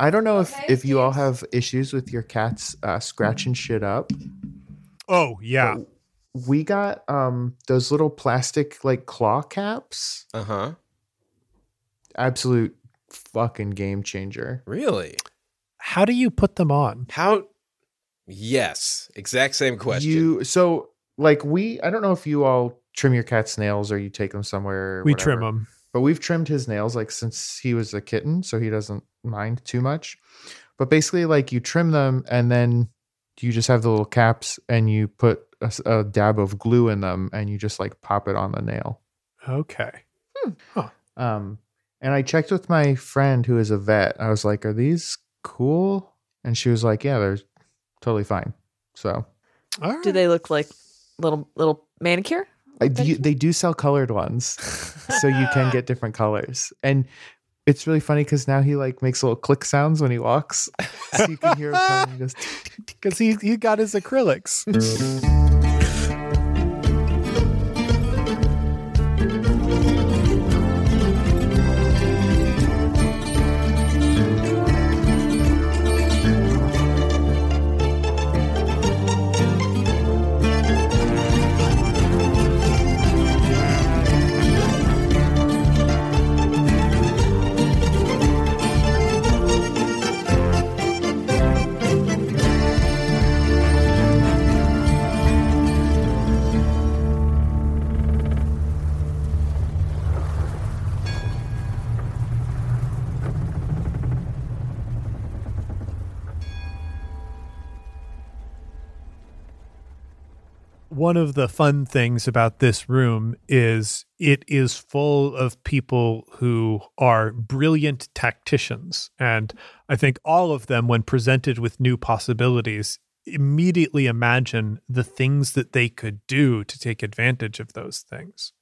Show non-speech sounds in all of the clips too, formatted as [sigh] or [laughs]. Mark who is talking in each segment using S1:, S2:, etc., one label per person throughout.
S1: I don't know if, if you all have issues with your cats uh, scratching shit up.
S2: Oh yeah.
S1: We got um those little plastic like claw caps.
S3: Uh huh.
S1: Absolute fucking game changer.
S3: Really?
S2: How do you put them on?
S3: How? Yes. Exact same question.
S1: You so like we I don't know if you all trim your cat's nails or you take them somewhere. or
S2: We trim them.
S1: But we've trimmed his nails like since he was a kitten, so he doesn't mind too much. But basically, like you trim them and then you just have the little caps and you put a dab of glue in them and you just like pop it on the nail.
S2: Okay.
S1: Um, and I checked with my friend who is a vet. I was like, "Are these cool?" And she was like, "Yeah, they're totally fine." So
S2: All right.
S4: Do they look like little little manicure?
S1: I, do, they do sell colored ones, so you can [laughs] get different colors. And it's really funny because now he like makes little click sounds when he walks, so you can hear him coming.
S2: Because [laughs] he he got his acrylics. One of the fun things about this room is it is full of people who are brilliant tacticians. And I think all of them, when presented with new possibilities, immediately imagine the things that they could do to take advantage of those things.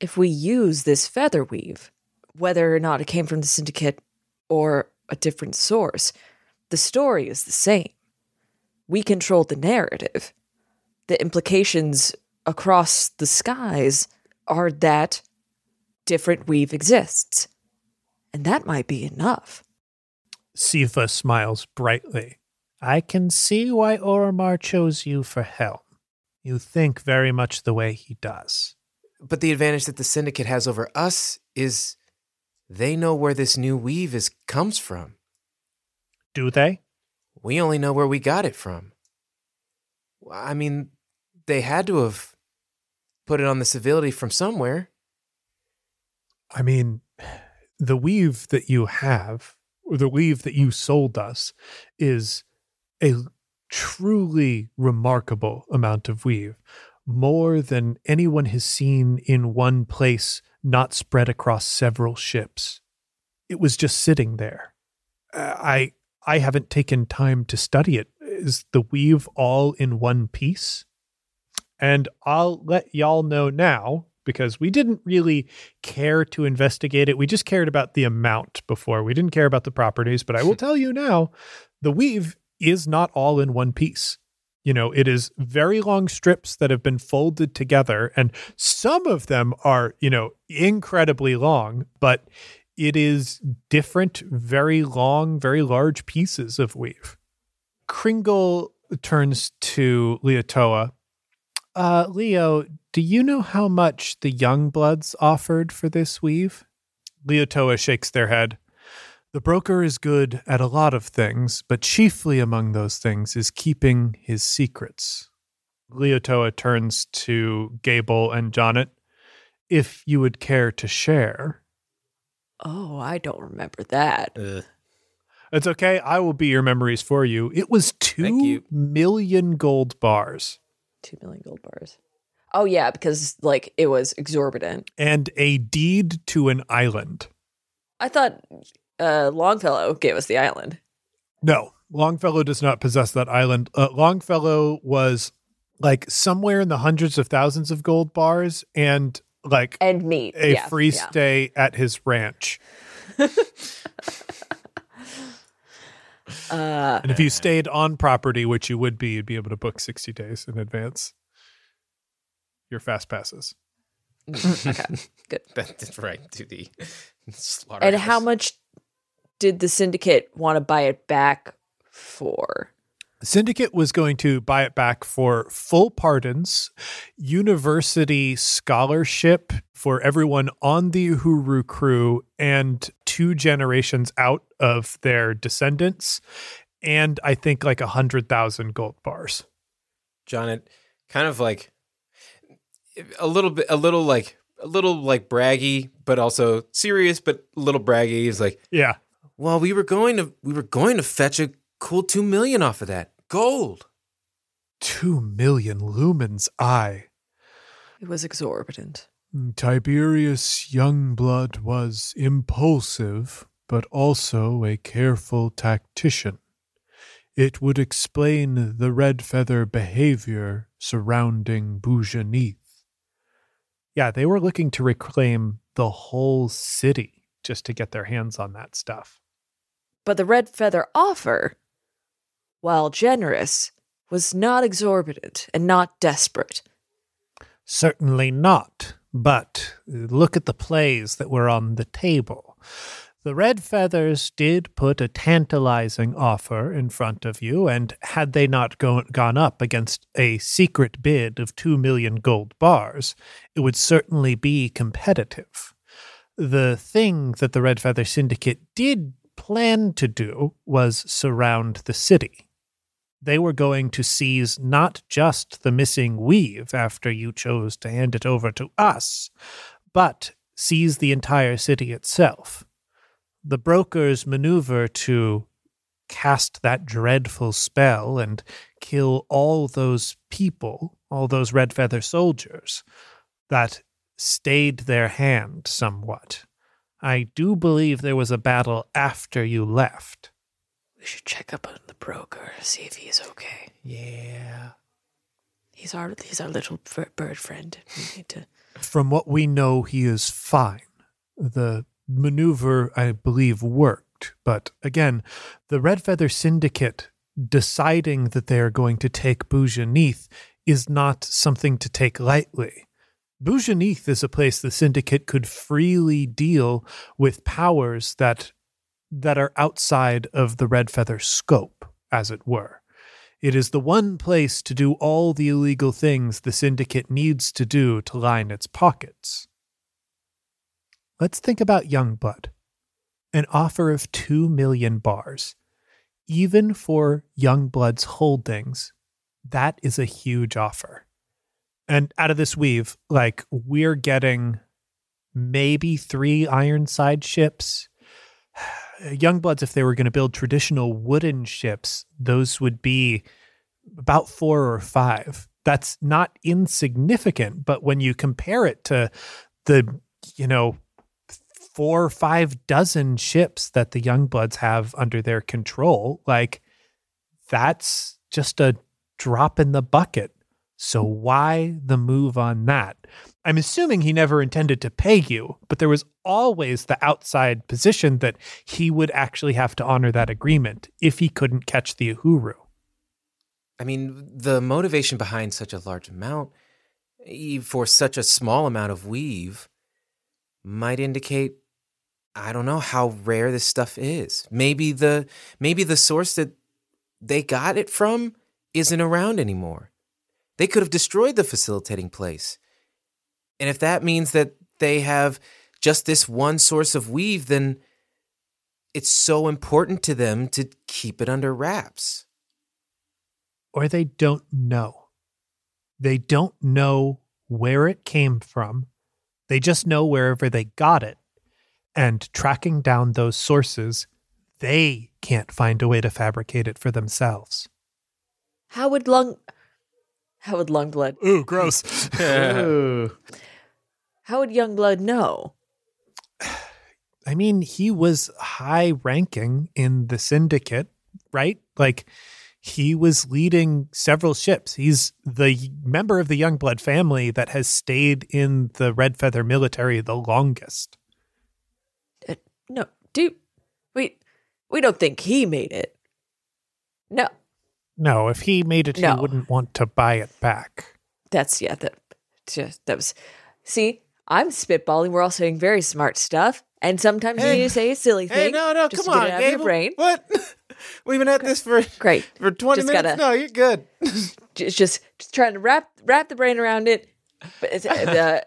S4: If we use this feather weave, whether or not it came from the syndicate or a different source, the story is the same. We control the narrative. The implications across the skies are that different weave exists. And that might be enough.
S2: Siva smiles brightly. I can see why Oromar chose you for helm. You think very much the way he does.
S3: But the advantage that the syndicate has over us is they know where this new weave is comes from.
S2: Do they?
S3: We only know where we got it from. I mean, they had to have put it on the civility from somewhere.
S2: I mean, the weave that you have, or the weave that you sold us, is a truly remarkable amount of weave, more than anyone has seen in one place, not spread across several ships. It was just sitting there. Uh, I I haven't taken time to study it. Is the weave all in one piece? And I'll let y'all know now because we didn't really care to investigate it. We just cared about the amount before. We didn't care about the properties, but I will [laughs] tell you now the weave is not all in one piece. You know, it is very long strips that have been folded together, and some of them are, you know, incredibly long, but it is different, very long, very large pieces of weave. Kringle turns to Leotoa. Uh, Leo, do you know how much the young bloods offered for this weave? Leotoa shakes their head. The broker is good at a lot of things, but chiefly among those things is keeping his secrets. Leotoa turns to Gable and Jonnet. If you would care to share.
S4: Oh, I don't remember that.
S3: Ugh.
S2: It's okay. I will be your memories for you. It was
S3: Thank
S2: two
S3: you.
S2: million gold bars.
S4: Two million gold bars. Oh yeah, because like it was exorbitant.
S2: and a deed to an island.
S4: I thought uh, Longfellow gave us the island.
S2: No, Longfellow does not possess that island. Uh, Longfellow was like somewhere in the hundreds of thousands of gold bars and like
S4: And meat.
S2: a
S4: yeah,
S2: free
S4: yeah.
S2: stay at his ranch. [laughs]
S4: Uh,
S2: And if you stayed on property, which you would be, you'd be able to book 60 days in advance. Your fast passes.
S4: okay, [laughs] good.
S3: That's right to the slaughter.
S4: And how much did the syndicate want to buy it back for?
S2: Syndicate was going to buy it back for full pardons, university scholarship for everyone on the Uhuru crew, and two generations out of their descendants, and I think like a hundred thousand gold bars.
S3: John? It kind of like a little bit, a little like a little like braggy, but also serious, but a little braggy. He's like,
S2: Yeah,
S3: well, we were going to we were going to fetch a cool two million off of that gold.
S2: two million lumens. I
S4: It was exorbitant.
S2: Mm, Tiberius Youngblood was impulsive, but also a careful tactician. It would explain the red feather behavior surrounding Boujanith. Yeah, they were looking to reclaim the whole city just to get their hands on that stuff.
S4: But the red feather offer, while generous, was not exorbitant and not desperate.
S2: Certainly not. But look at the plays that were on the table. The Red Feathers did put a tantalizing offer in front of you, and had they not go- gone up against a secret bid of two million gold bars, it would certainly be competitive. The thing that the Red Feather Syndicate did plan to do was surround the city they were going to seize not just the missing weave after you chose to hand it over to us, but seize the entire city itself. The brokers maneuver to cast that dreadful spell and kill all those people, all those red feather soldiers that stayed their hand somewhat. I do believe there was a battle after you left.
S4: Should check up on the broker, see if he's okay.
S3: Yeah.
S4: He's our he's our little bird friend. We need to.
S2: From what we know, he is fine. The maneuver, I believe, worked. But again, the Red Feather Syndicate deciding that they are going to take Boujanith is not something to take lightly. Boujanith is a place the Syndicate could freely deal with powers that that are outside of the Red Feather scope, as it were. It is the one place to do all the illegal things the Syndicate needs to do to line its pockets. Let's think about Youngblood. An offer of two million bars. Even for Youngblood's holdings, that is a huge offer. And out of this weave, like, we're getting maybe three Ironside ships. Youngbloods, if they were going to build traditional wooden ships, those would be about four or five. That's not insignificant, but when you compare it to the, you know, four or five dozen ships that the Youngbloods have under their control, like that's just a drop in the bucket. So why the move on that? I'm assuming he never intended to pay you, but there was always the outside position that he would actually have to honor that agreement if he couldn't catch the Uhuru.
S3: I mean, the motivation behind such a large amount for such a small amount of weave might indicate I don't know how rare this stuff is. Maybe the maybe the source that they got it from isn't around anymore. They could have destroyed the facilitating place. And if that means that they have just this one source of weave, then it's so important to them to keep it under wraps.
S2: Or they don't know. They don't know where it came from. They just know wherever they got it. And tracking down those sources, they can't find a way to fabricate it for themselves.
S4: How would Lung. How would Lungblood?
S2: Ooh, gross. [laughs] [laughs]
S1: Ooh.
S4: How would Youngblood know? [sighs]
S2: I mean, he was high ranking in the syndicate, right? Like he was leading several ships. He's the member of the Youngblood family that has stayed in the Red Feather military the longest.
S4: Uh, no, do we? We don't think he made it. No,
S2: No, if he made it,
S4: No.
S2: he wouldn't want to buy it back.
S4: that's yeah. That just that was. See, I'm spitballing. We're all saying very smart stuff, and sometimes
S3: Hey.
S4: you need to say a silly
S3: Hey,
S4: thing.
S3: no, no,
S4: just
S3: come on,
S4: get it out of your
S3: Gable.
S4: brain.
S3: What? [laughs] We've been at this for [laughs]
S4: Great.
S3: for twenty
S4: Just
S3: minutes.
S4: gotta-
S3: No, you're good. [laughs]
S4: Just, just, just trying to wrap wrap the brain around it. But, it's, uh,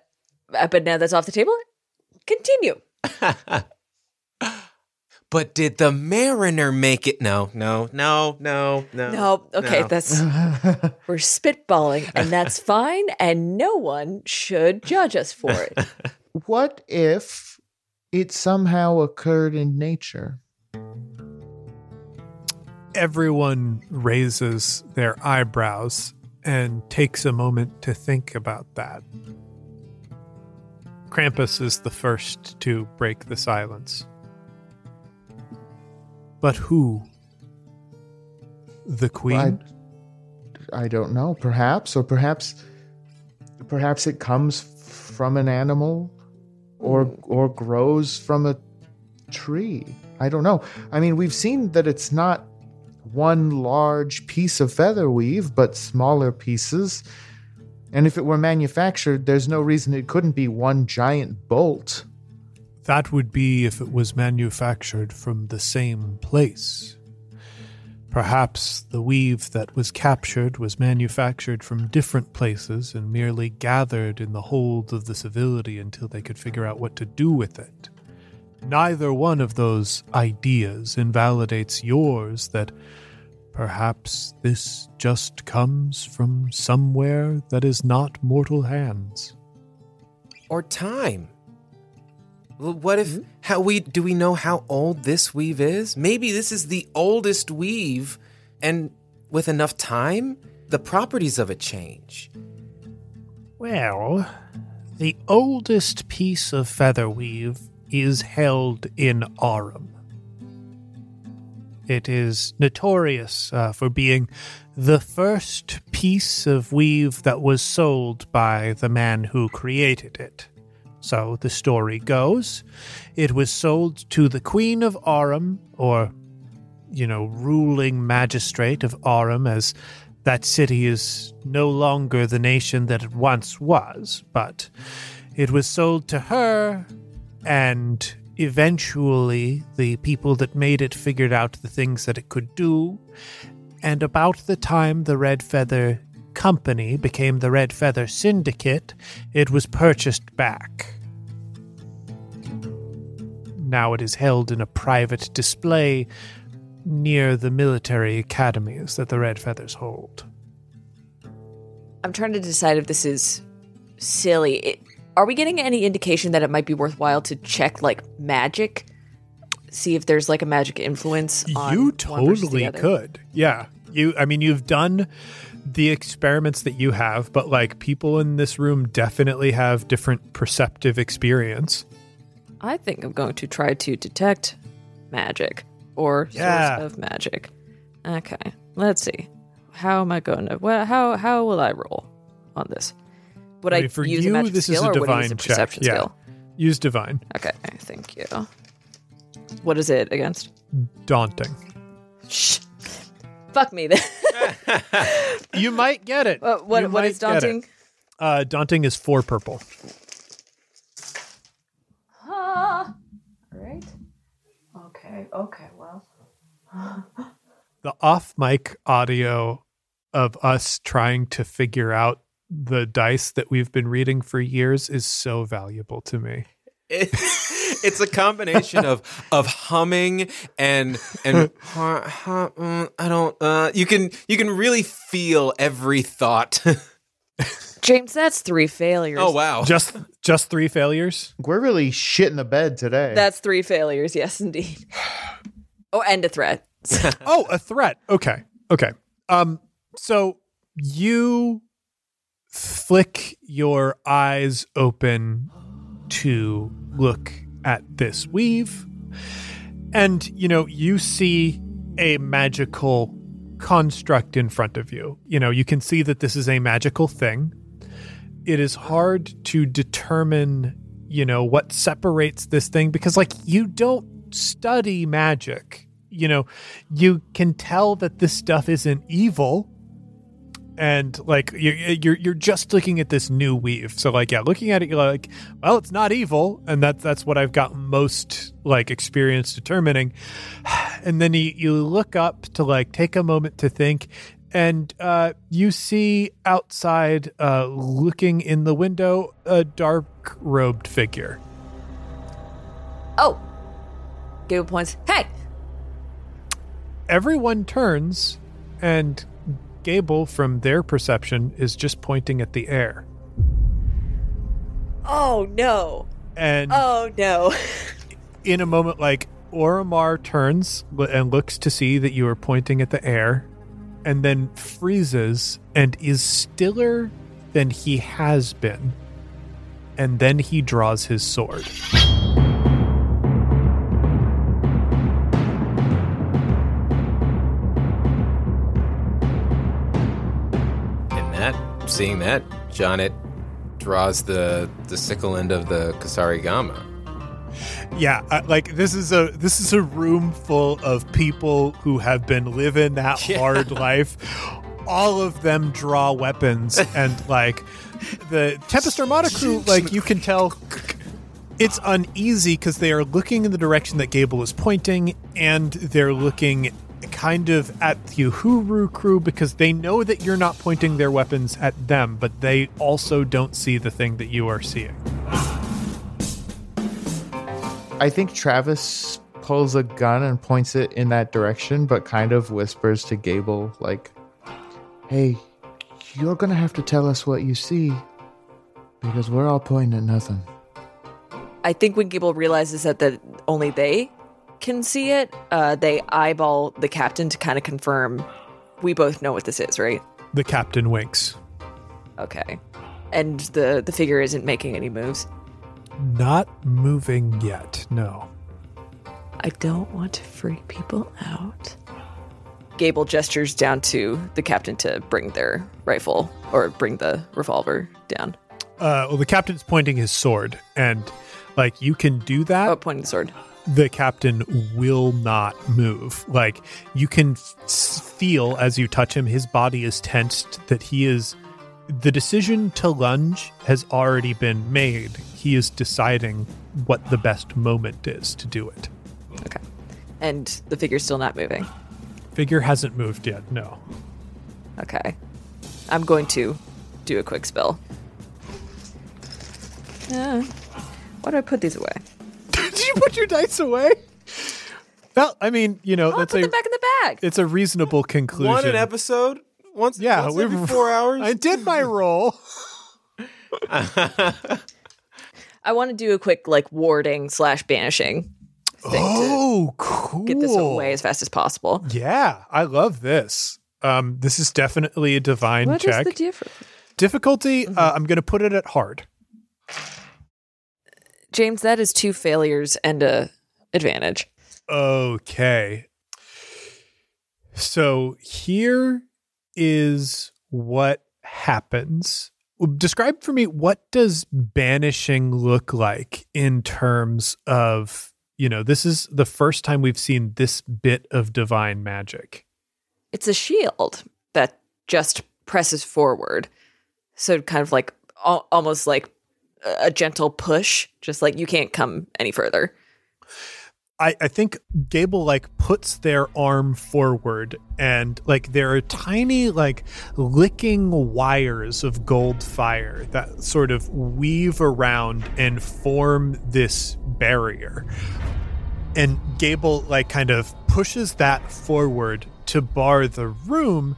S4: uh, but now that's off the table. Continue.
S3: But did the Mariner make it? No, no, no, no, no.
S4: No, okay,
S3: no.
S4: that's [laughs] we're spitballing, and that's [laughs] fine, and no one should judge us for it. [laughs]
S1: What if it somehow occurred in nature?
S2: Everyone raises their eyebrows and takes a moment to think about that. Krampus is the first to break the silence. But who? The queen?
S1: I, I don't know. Perhaps, or perhaps, perhaps it comes from an animal, or or grows from a tree. I don't know. I mean, we've seen that it's not one large piece of feather weave, but smaller pieces. And if it were manufactured, there's no reason it couldn't be one giant bolt.
S2: That would be if it was manufactured from the same place. Perhaps the weave that was captured was manufactured from different places and merely gathered in the hold of the civility until they could figure out what to do with it. Neither one of those ideas invalidates yours that perhaps this just comes from somewhere that is not mortal hands.
S3: or time. Well, What if how we do we know how old this weave is? Maybe this is the oldest weave, and with enough time, the properties of it change.
S2: Well, the oldest piece of feather weave is held in Arum. It is notorious uh, for being the first piece of weave that was sold by the man who created it. So the story goes it was sold to the Queen of Arum, or, you know, ruling magistrate of Arum, as that city is no longer the nation that it once was, but it was sold to her, and eventually the people that made it figured out the things that it could do. And about the time the Red Feather Company became the Red Feather Syndicate, it was purchased back. Now it is held in a private display near the military academies that the Red Feathers hold.
S4: I'm trying to decide if this is silly. It, are we getting any indication that it might be worthwhile to check like magic? See if there's like a magic influence on
S2: you totally could. Yeah. You I mean you've done the experiments that you have, but like people in this room definitely have different perceptive experience.
S4: I think I'm going to try to detect magic or
S2: Yeah.
S4: source of magic. Okay, let's see. How am I going to? Well, how how will I roll on this? Would I,
S2: mean, for
S4: use
S2: you,
S4: a magic
S2: this is
S4: skill
S2: a
S4: or would I use
S2: divine
S4: a
S2: check.
S4: perception
S2: Yeah.
S4: skill?
S2: Use divine.
S4: Okay, thank you. What is it against?
S2: Daunting.
S4: Shh. Fuck me then. [laughs]
S2: You might get it.
S4: What what
S2: might
S4: is
S2: get it.
S4: daunting?
S2: Uh daunting is four purple.
S4: Ah. Right. Okay. Okay. Well. [laughs]
S2: The off mic audio of us trying to figure out the dice that we've been reading for years is so valuable to me.
S3: It's, [laughs] it's a combination of of humming and and [laughs] huh, huh, mm, I don't. Uh, you can you can really feel every thought. [laughs]
S4: James, that's three failures.
S3: oh wow!
S2: Just just three failures?
S1: We're really shit in the bed today.
S4: That's three failures. Yes, indeed. [sighs] Oh, and a threat.
S2: oh, a threat. Okay. Okay. Um so you flick your eyes open to look at this weave. And, you know, you see a magical construct in front of you. You know, you can see that this is a magical thing. It is hard to determine, you know, what separates this thing because, like, you don't study magic. You know, you can tell that this stuff isn't evil and like you're, you're you're just looking at this new weave so like yeah looking at it you're like well it's not evil and that's that's what i've got most like experience determining [sighs] and then you, you look up to like take a moment to think and uh, you see outside uh, looking in the window a dark robed figure
S4: Oh. Gable points. Hey!
S2: everyone turns and Gable, from their perception, is just pointing at the air.
S4: Oh no.
S2: And
S4: Oh no. [laughs]
S2: in a moment, like Oromar turns and looks to see that you are pointing at the air, and then freezes and is stiller than he has been. And then he draws his sword.
S3: Seeing that, Jonet draws the the sickle end of the kusarigama.
S2: Yeah, uh, like this is a this is a room full of people who have been living that [laughs]
S3: Yeah.
S2: hard life. All of them draw weapons, [laughs] and like the Tempest Armada crew, like you can tell, it's uneasy because they are looking in the direction that Gable is pointing, and they're looking kind of at the Uhuru crew because they know that you're not pointing their weapons at them, but they also don't see the thing that you are seeing.
S1: I think Travis pulls a gun and points it in that direction, but kind of whispers to Gable, like, hey, you're gonna have to tell us what you see because we're all pointing at nothing.
S4: I think when Gable realizes that that only they can see it, uh, they eyeball the captain to kind of confirm we both know what this is, right?
S2: The captain winks.
S4: Okay. And the the figure isn't making any moves.
S2: Not moving yet, no.
S4: I don't want to freak people out. Gable gestures down to the captain to bring their rifle or bring the revolver down.
S2: Uh, well, the captain's pointing his sword, and like you can do that.
S4: Oh, pointing the sword.
S2: The captain will not move. Like you can feel as you touch him, his body is tensed. That he is. The decision to lunge has already been made. He is deciding what the best moment is to do it.
S4: Okay. And the figure's still not moving.
S2: Figure hasn't moved yet. No.
S4: Okay. I'm going to do a quick spell. Uh, why do I put these away? [laughs]
S2: Did you put your dice away? Well, I mean, you know,
S4: I'll
S2: that's
S4: put
S2: a
S4: them back in the bag.
S2: it's a reasonable conclusion.
S3: One an episode. Once,
S2: Yeah,
S3: once
S2: we
S3: every four hours.
S2: I did my roll. [laughs]
S4: I want to do a quick like warding slash banishing thing
S2: Oh, cool.
S4: to get this away as fast as possible.
S2: Yeah, I love this. Um, this is definitely a divine
S4: What is
S2: check.
S4: the difference?
S2: Difficulty, uh, I'm going to put it at hard.
S4: James, that is two failures and a advantage.
S2: Okay. So here is what happens. Describe for me what does banishing look like in terms of, you know, this is the first time we've seen this bit of divine magic.
S4: It's a shield that just presses forward. So kind of like almost like a gentle push, just like you can't come any further.
S2: I, I think Gable like puts their arm forward and like there are tiny like licking wires of gold fire that sort of weave around and form this barrier. And Gable like kind of pushes that forward to bar the room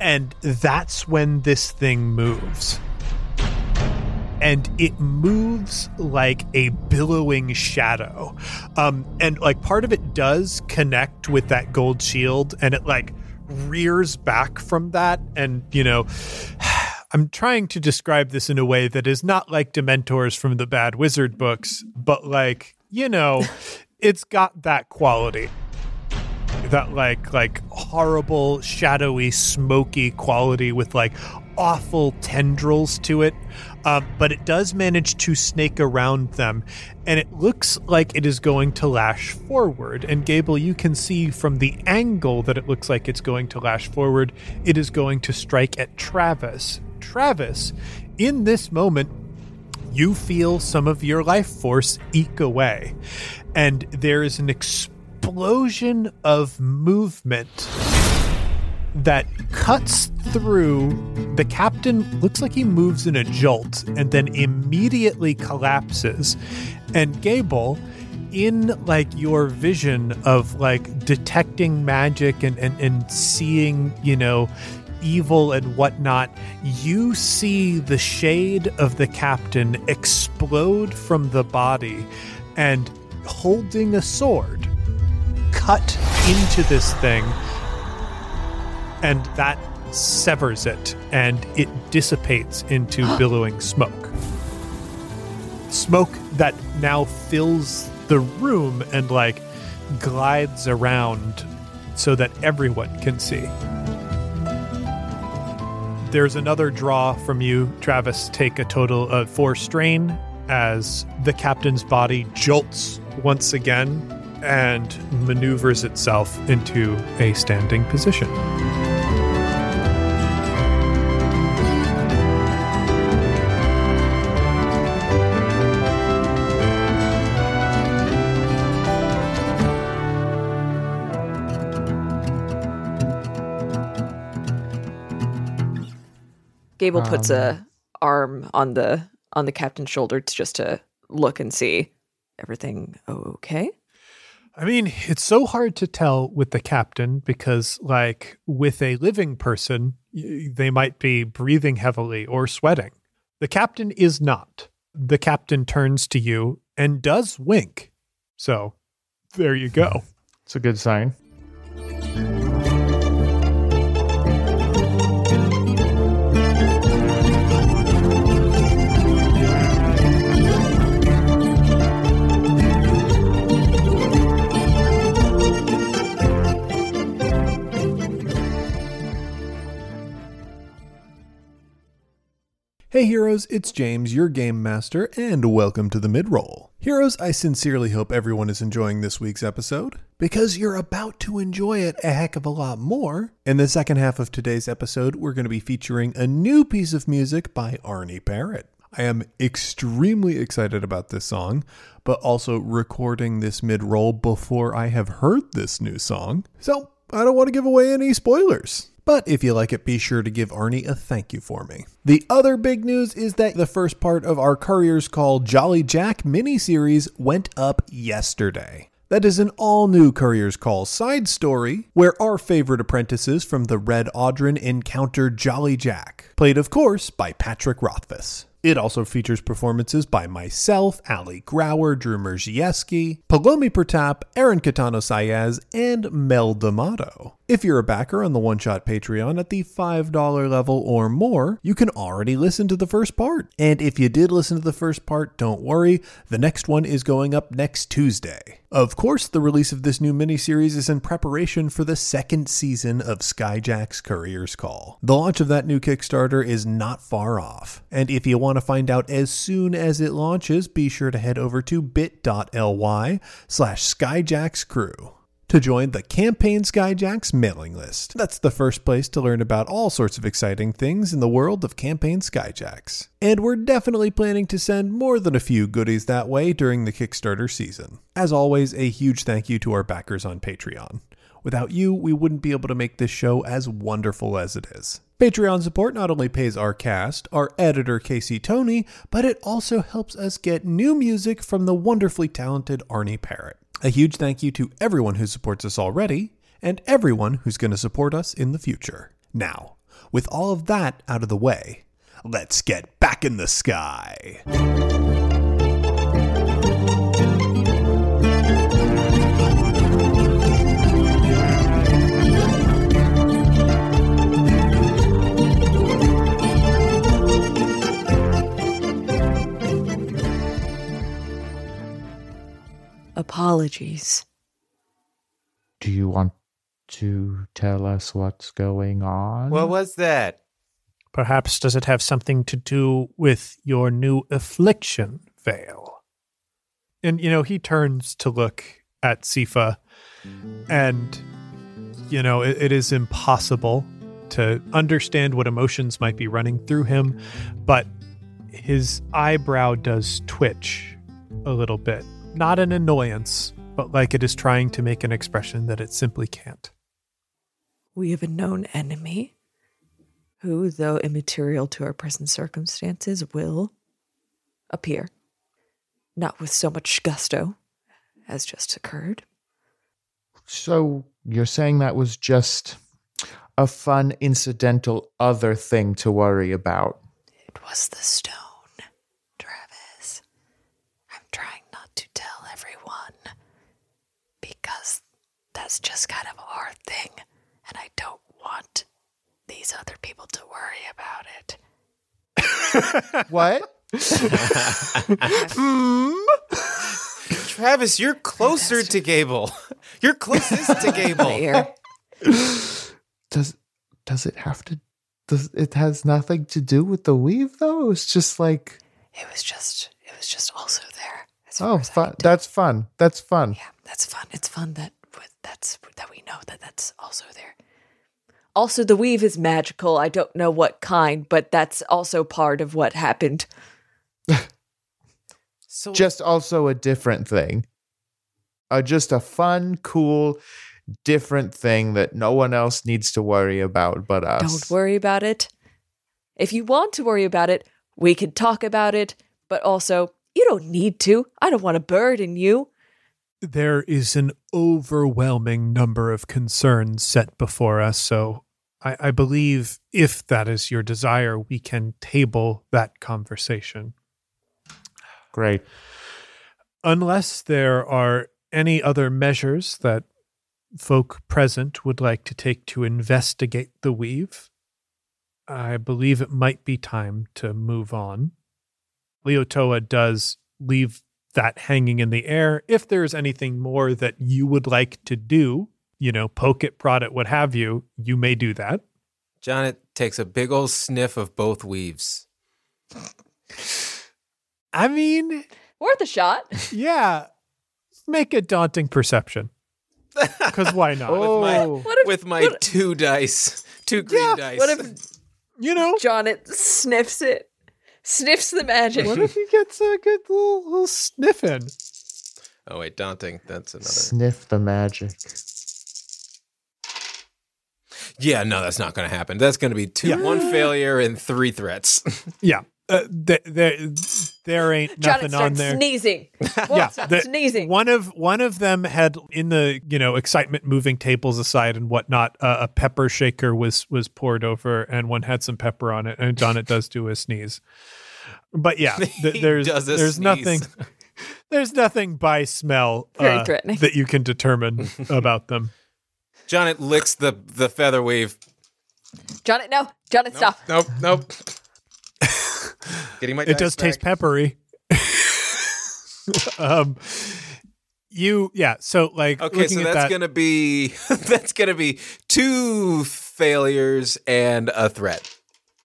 S2: and that's when this thing moves and it moves like a billowing shadow. Um, and like part of it does connect with that gold shield, and it like rears back from that. And you know, [sighs] I'm trying to describe this in a way that is not like Dementors from the Bad Wizard books, but like, you know, [laughs] it's got that quality. That like like horrible, shadowy, smoky quality with like awful tendrils to it. Um, but it does manage to snake around them, and it looks like it is going to lash forward. And Gable, you can see from the angle that it looks like it's going to lash forward, it is going to strike at Travis. Travis, in this moment, you feel some of your life force eke away, and there is an explosion of movement that cuts through the captain looks like he moves in a jolt and then immediately collapses. And gable in like your vision of like detecting magic and, and, and seeing you know evil and whatnot you see the shade of the captain explode from the body and holding a sword cut into this thing and that severs it and it dissipates into [gasps] billowing smoke. Smoke that now fills the room and like glides around so that everyone can see. There's another draw from you, Travis. Take a total of four strain as the captain's body jolts once again and maneuvers itself into a standing position.
S4: Gable puts a um, arm on the on the captain's shoulder to just to look and see everything okay.
S2: I mean, it's so hard to tell with the captain because, like, with a living person, they might be breathing heavily or sweating. The captain is not. The captain turns to you and does wink. So there you go.
S1: It's a good sign.
S5: Hey heroes, it's James, your game master, and welcome to the midroll. Heroes, I sincerely hope everyone is enjoying this week's episode because you're about to enjoy it a heck of a lot more. In the second half of today's episode, we're going to be featuring a new piece of music by Arnie Parrott. I am extremely excited about this song, but also recording this mid roll before I have heard this new song. So, I don't want to give away any spoilers. But if you like it, be sure to give Arnie a thank you for me. The other big news is that the first part of our Courier's Call Jolly Jack miniseries went up yesterday. That is an all new Courier's Call side story where our favorite apprentices from the Red Audrin encounter Jolly Jack, played of course by Patrick Rothfuss. It also features performances by myself, Ali Grauer, Drew Merzieski, Palomi Pertap, Aaron Catano Saez, and Mel D'Amato. If you're a backer on the One Shot Patreon at the $5 level or more, you can already listen to the first part. And if you did listen to the first part, don't worry, the next one is going up next Tuesday. Of course, the release of this new miniseries is in preparation for the second season of Skyjack's Courier's Call. The launch of that new Kickstarter is not far off. And if you want to find out as soon as it launches, be sure to head over to bit.ly slash skyjackscrew to join the Campaign Skyjacks mailing list. That's the first place to learn about all sorts of exciting things in the world of Campaign Skyjacks. And we're definitely planning to send more than a few goodies that way during the Kickstarter season. As always, a huge thank you to our backers on Patreon. Without you, we wouldn't be able to make this show as wonderful as it is. Patreon support not only pays our cast, our editor Casey Tony, but it also helps us get new music from the wonderfully talented Arnie Parrott. A huge thank you to everyone who supports us already, and everyone who's going to support us in the future. Now, with all of that out of the way, let's get back in the sky.
S4: Apologies.
S1: Do you want to tell us what's going on?
S3: What was that?
S2: Perhaps does it have something to do with your new affliction, Vale? And, you know, he turns to look at Sifa, and, you know, it, it is impossible to understand what emotions might be running through him, but his eyebrow does twitch a little bit. Not an annoyance, but like it is trying to make an expression that it simply can't.
S4: We have a known enemy who, though immaterial to our present circumstances, will appear. Not with so much gusto as just occurred.
S1: so you're saying that was just a fun incidental other thing to worry about?
S4: It was the stone, Travis. I'm trying not to tell everyone because that's just kind of our thing, and I don't want these other people to worry about it. [laughs]
S1: What? Hmm?
S3: Travis, you're closer to Gable. [laughs] You're closest to [laughs] Gable.
S4: Here.
S1: does does it have to does it has nothing to do with the weave though? It's just like
S4: It was just, it was just also there.
S1: oh
S4: far as I
S1: fun. That's fun. That's fun.
S4: Yeah, that's fun. It's fun that with that's that we know that that's also there. Also, the weave is magical. I don't know what kind, but that's also part of what happened. [laughs]
S3: So
S1: Just also a different thing. Uh, just a fun, cool, different thing that no one else needs to worry about but us.
S4: Don't worry about it. If you want to worry about it, we can talk about it, but also, you don't need to. I don't want to burden you.
S2: There is an overwhelming number of concerns set before us. So I, I believe if that is your desire, we can table that conversation.
S1: Great.
S2: Unless there are any other measures that folk present would like to take to investigate the weave, I believe it might be time to move on. Leotoa does leave that hanging in the air. If there's anything more that you would like to do, you know, poke it, prod it, what have you, you may do that.
S3: Johnnet takes a big old sniff of both weaves. [sighs]
S2: I mean,
S4: Worth a shot. [laughs]
S2: yeah, make a daunting perception. Because why [laughs] not?
S1: Oh.
S3: my,
S4: What if-
S3: with my
S4: what-
S3: two dice, two green
S2: Yeah,
S3: dice.
S4: What if
S2: You know,
S4: Johnnet sniffs it? Sniffs the magic.
S2: what if he gets a good little, little sniff in?
S3: oh wait, daunting. That's another.
S1: Sniff the magic.
S3: Yeah, no, that's not going to happen. That's going to be two,
S2: Yeah.
S3: one failure and three threats. [laughs]
S2: Yeah. Uh, th- there, there ain't
S4: Johnnet
S2: nothing on there.
S4: sneezing. [laughs]
S2: yeah, the-
S4: sneezing.
S2: One of one of them had in the you know excitement moving tables aside and whatnot. Uh, a pepper shaker was was poured over, and one had some pepper on it. And John, it does do a sneeze. But yeah, [laughs] th- there's there's
S3: sneeze.
S2: nothing [laughs] there's nothing by smell uh, that you can determine about them.
S3: Johnnet licks the the feather weave.
S4: Johnnet, no. Johnnet, stop.
S3: Nope, nope. Getting my.
S2: it does taste peppery. [laughs] um, you yeah. So like
S3: Okay, so
S2: at
S3: that's
S2: that,
S3: gonna be [laughs] that's gonna be two failures and a threat.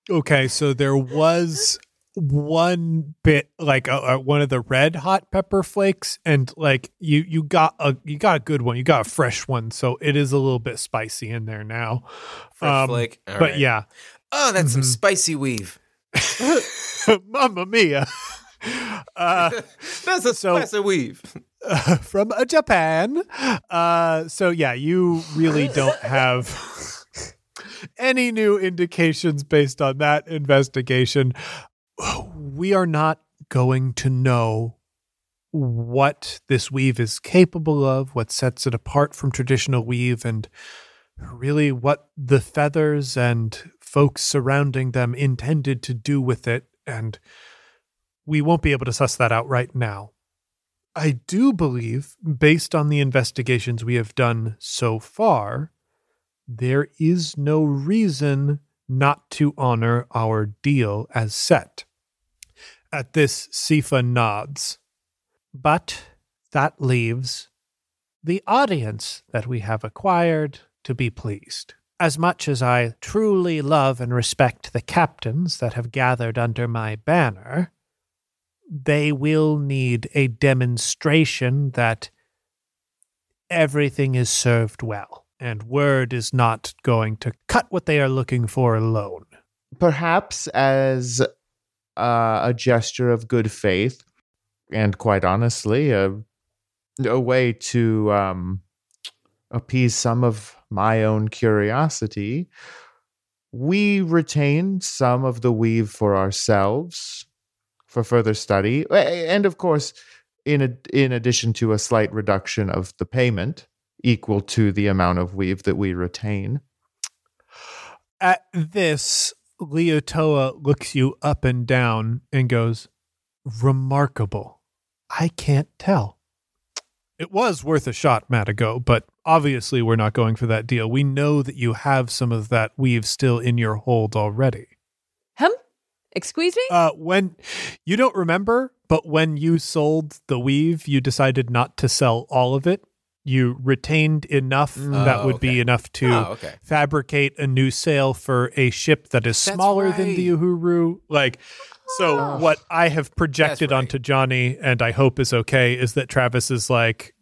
S2: Okay, so there was one bit like uh, uh, one of the red hot pepper flakes, and like you you got a you got a good one, you got a fresh one, so it is a little bit spicy in there now.
S3: Fresh
S2: Um,
S3: flake. All
S2: but
S3: right.
S2: yeah,
S3: Oh, that's some
S2: Mhm.
S3: spicy weave. [laughs] [laughs]
S2: Mamma mia! [laughs] uh, [laughs]
S3: That's a
S2: So-
S3: spicy weave.
S2: from uh, Japan. Uh, so yeah, you really don't have any new indications based on that investigation. We are not going to know what this weave is capable of, what sets it apart from traditional weave, and really what the feathers and folks surrounding them intended to do with it. And we won't be able to suss that out right now. I do believe, based on the investigations we have done so far, there is no reason not to honor our deal as set. At this, Sifa nods. But that leaves the audience that we have acquired to be pleased. As much as I truly love and respect the captains that have gathered under my banner, they will need a demonstration that everything is served well, and word is not going to cut what they are looking for alone.
S1: Perhaps as uh, a gesture of good faith, and quite honestly, a, a way to um, appease some of my own curiosity, we retain some of the weave for ourselves for further study, and of course, in a, in addition to a slight reduction of the payment equal to the amount of weave that we retain.
S2: At this, Leotoa looks you up and down and goes, Remarkable. I can't tell. It was worth a shot, Matago, but obviously we're not going for that deal. We know that you have some of that weave still in your hold already.
S4: Hum? Excuse me?
S2: Uh, when you don't remember, but when you sold the weave, you decided not to sell all of it. You retained enough
S1: Mm.
S2: that
S3: Oh,
S2: would
S3: okay.
S2: be enough to
S3: Oh, okay.
S2: fabricate a new sail for a ship that is
S3: That's
S2: smaller than the. Uhuru. Like, so
S1: Oh.
S2: what I have projected
S3: right.
S2: onto Johnny, and I hope is okay, is that Travis is like,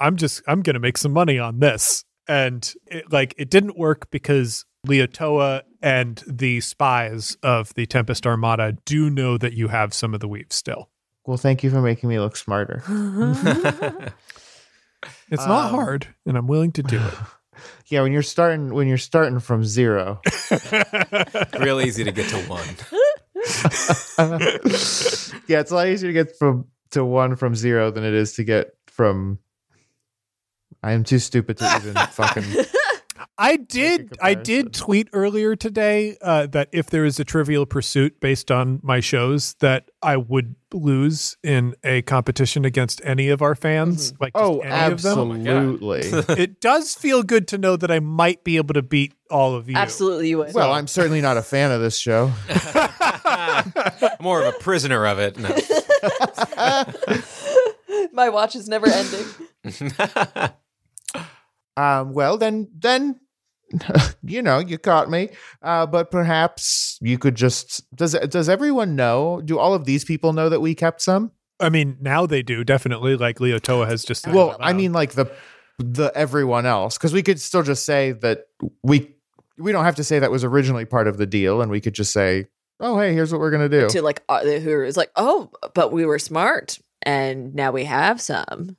S2: I'm just, I'm gonna make some money on this, and it, like, it didn't work because Leotoa and the spies of the Tempest Armada do know that you have some of the weave still.
S1: Well, thank you for making me look smarter. [laughs]
S2: It's not
S1: Um,
S2: hard, and I'm willing to do it. [laughs]
S1: Yeah, when you're starting when you're starting from zero. [laughs]
S3: Real easy to get to one. [laughs]
S1: yeah, it's a lot easier to get from to one from zero than it is to get from. I am too stupid to even [laughs] fucking.
S2: I did. I did tweet earlier today uh, that if there is a Trivial Pursuit based on my shows, that I would lose in a competition against any of our fans. Like,
S1: Oh,
S2: any of them.
S1: absolutely. [laughs]
S2: it does feel good to know that I might be able to beat all of you.
S4: Absolutely, you would.
S1: well, I'm certainly not a fan of this show. [laughs]
S3: More of a prisoner of it. No. [laughs]
S4: My watch is never ending.
S1: Um, well, then, then, [laughs] you know, you caught me. Uh, but perhaps you could just does does everyone know? Do all of these people know that we kept some?
S2: I mean, now they do definitely. Like Leotoa has just.
S1: well, I mean, like the the everyone else, because we could still just say that we we don't have to say that was originally part of the deal, and we could just say, oh, hey, here's what we're gonna do.
S4: to like uh, who is like, oh, but we were smart, and now we have some.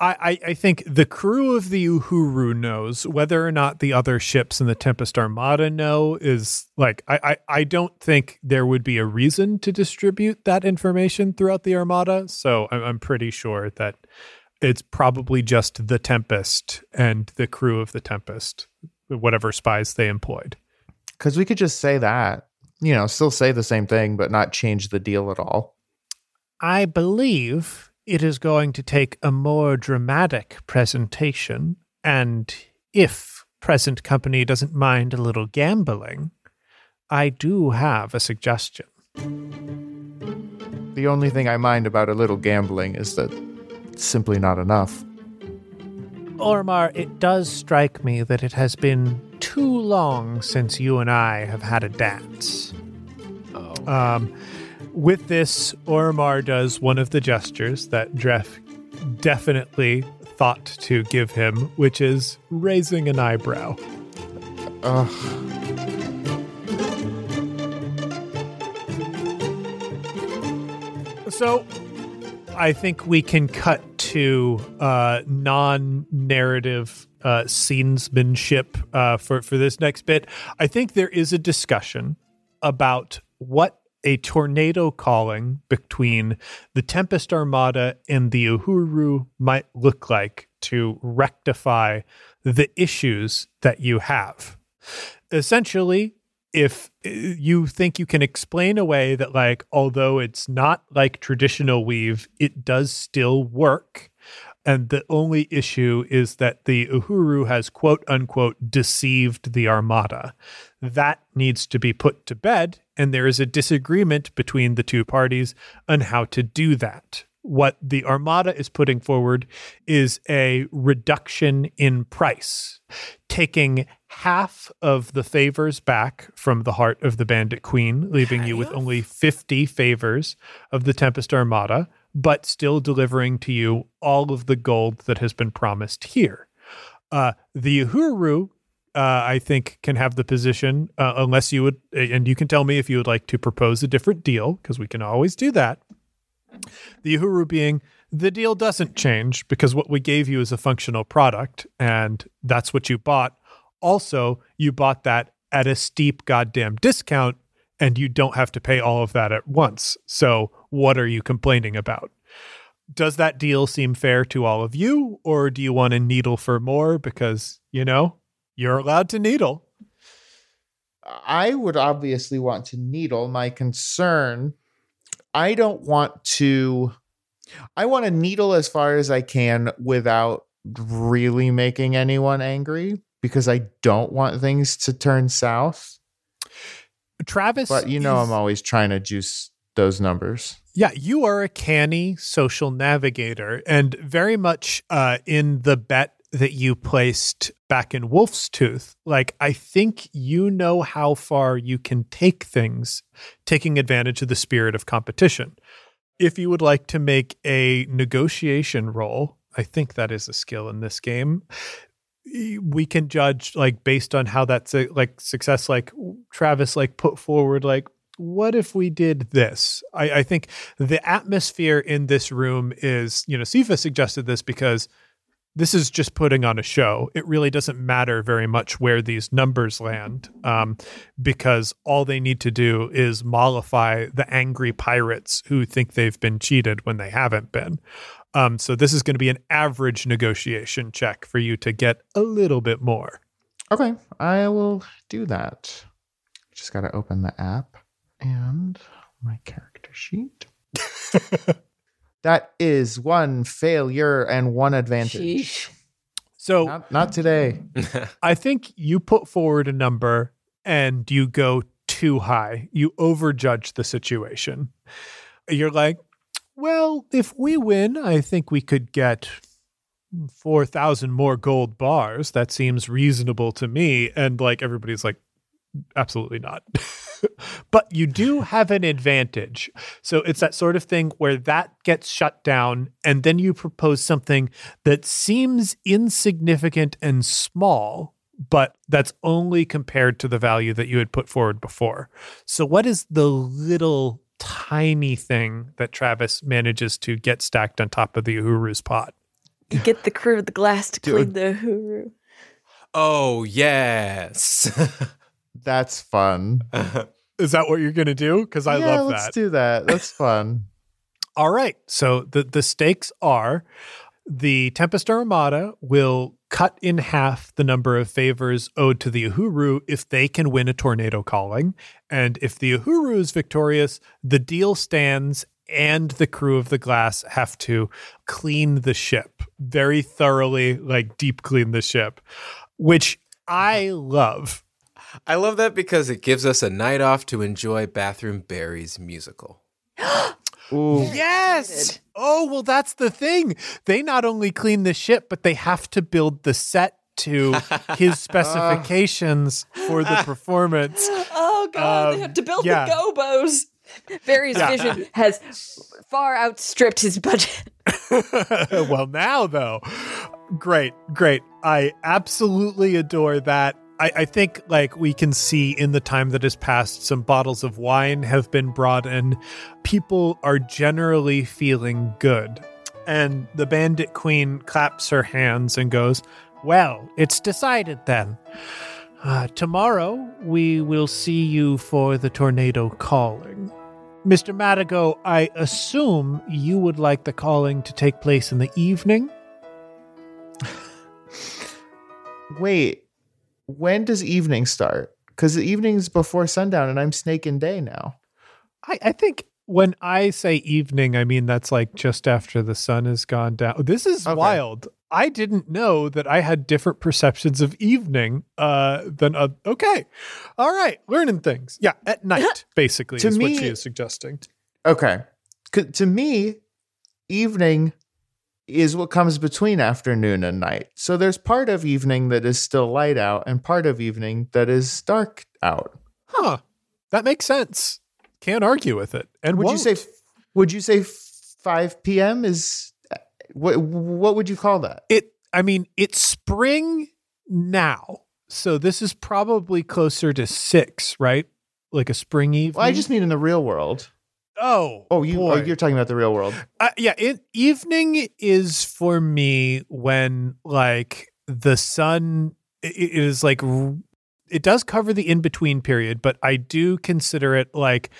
S2: I, I, I think the crew of the Uhuru knows whether or not the other ships in the Tempest Armada know is like I, I, I don't think there would be a reason to distribute that information throughout the Armada. So I'm, I'm pretty sure that it's probably just the Tempest and the crew of the Tempest, whatever spies they employed.
S1: Because we could just say that, you know, still say the same thing, but not change the deal at all.
S2: I believe it is going to take a more dramatic presentation, and if present company doesn't mind a little gambling, I do have a suggestion.
S1: The only thing I mind about a little gambling is that it's simply not enough.
S2: Oromar, it does strike me that it has been too long since you and I have had a dance.
S3: Oh.
S2: Um, with this, Oromar does one of the gestures that Dref definitely thought to give him, which is raising an eyebrow.
S1: Ugh.
S2: So, I think we can cut to uh, non-narrative uh, scenesmanship uh, for for this next bit. I think there is a discussion about what a tornado calling between the Tempest Armada and the Uhuru might look like to rectify the issues that you have. Essentially, if uh, you think you can explain away that like although it's not like traditional weave it does still work and the only issue is that the uhuru has quote unquote deceived the armada that needs to be put to bed and there is a disagreement between the two parties on how to do that what the Armada is putting forward is a reduction in price, taking half of the favors back from the heart of the Bandit Queen, leaving you with only 50 favors of the Tempest Armada, but still delivering to you all of the gold that has been promised here. Uh, the Uhuru, uh, I think, can have the position, uh, unless you would, and you can tell me if you would like to propose a different deal, because we can always do that. The Uhuru being the deal doesn't change because what we gave you is a functional product, and that's what you bought. Also, you bought that at a steep goddamn discount, and you don't have to pay all of that at once. So, what are you complaining about? Does that deal seem fair to all of you, or do you want to needle for more because, you know, you're allowed to needle?
S1: I would obviously want to needle. My concern, I don't want to. I want to needle as far as I can without really making anyone angry because I don't want things to turn south.
S2: Travis,
S1: But you know,
S2: is-
S1: I'm always trying to juice those numbers.
S2: Yeah, you are a canny social navigator and very much uh, in the bet that you placed back in Wolf's Tooth. Like, I think you know how far you can take things, taking advantage of the spirit of competition. If you would like to make a negotiation roll, I think that is a skill in this game. We can judge like based on how that's a, like success. Like Travis, like put forward like what if we did this? I, I think the atmosphere in this room is, you know, Sifa suggested this because this is just putting on a show. It really doesn't matter very much where these numbers land um, because all they need to do is mollify the angry pirates who think they've been cheated when they haven't been. Um, so this is going to be an average negotiation check for you to get a little bit more.
S1: Okay, I will do that. Just got to open the app and my character sheet. [laughs] that is one failure and one advantage.
S4: Sheesh.
S2: So
S1: Not, not today. [laughs]
S2: I think you put forward a number and you go too high. You overjudge the situation. You're like, well, if we win, I think we could get 4,000 more gold bars. That seems reasonable to me. And like everybody's like, absolutely not. [laughs] [laughs] but you do have an advantage. So it's that sort of thing where that gets shut down, and then you propose something that seems insignificant and small, but that's only compared to the value that you had put forward before. So, what is the little tiny thing that Travis manages to get stacked on top of the Uhuru's pot?
S4: You get the crew of the glass to
S1: Do
S4: clean
S1: it.
S4: the Uhuru.
S3: oh, yes. [laughs]
S1: That's fun. [laughs]
S2: Is that what you're going to do? Because I
S1: yeah,
S2: love
S1: let's
S2: that.
S1: do that. That's fun. [laughs]
S2: All right. So the the stakes are the Tempest Armada will cut in half the number of favors owed to the Uhuru if they can win a tornado calling. And if the Uhuru is victorious, the deal stands and the crew of the glass have to clean the ship very thoroughly, like deep clean the ship, which I love.
S3: I love that because it gives us a night off to enjoy Bathroom Barry's musical. [gasps]
S1: Ooh.
S2: Yes. Oh, well, that's the thing. They not only clean the ship, but they have to build the set to [laughs] his specifications for the [laughs] performance.
S4: Oh god, they
S2: Um,
S4: have to build
S2: yeah.
S4: the gobos. Barry's
S2: Yeah.
S4: vision has far outstripped his budget. [laughs]
S2: well, now, though, great, great. I absolutely adore that. I, I think, like, we can see in the time that has passed, some bottles of wine have been brought in. People are generally feeling good. And the bandit queen claps her hands and goes, Well, it's decided then. Uh, tomorrow, we will see you for the tornado calling. Mr. Madigo, I assume you would like the calling to take place in the evening?
S1: Wait, when does evening start? Because the evening's before sundown, and I'm Snake and Day now.
S2: I, I think when I say evening, I mean that's like just after the sun has gone down. This is
S1: Okay.
S2: wild. I didn't know that I had different perceptions of evening uh, than uh, okay. All right, learning things. Yeah, at [gasps] night basically
S1: To
S2: is what she is suggesting.
S1: Okay, To me, evening is what comes between afternoon and night. So there's part of evening that is still light out and part of evening that is dark out.
S2: Huh. That makes sense. Can't argue with it. And
S1: Would you
S2: won't.
S1: say would you say 5 p.m. is uh, what what would you call that?
S2: it I mean, it's spring now. So this is probably closer to 6, right? Like a spring evening.
S1: Well, I just mean in the real world.
S2: Oh.
S1: Oh, you oh,
S2: boy.
S1: you're talking about the real world.
S2: Uh, yeah, it, evening is for me when like the sun i- it is like it does cover the in between period, but I do consider it like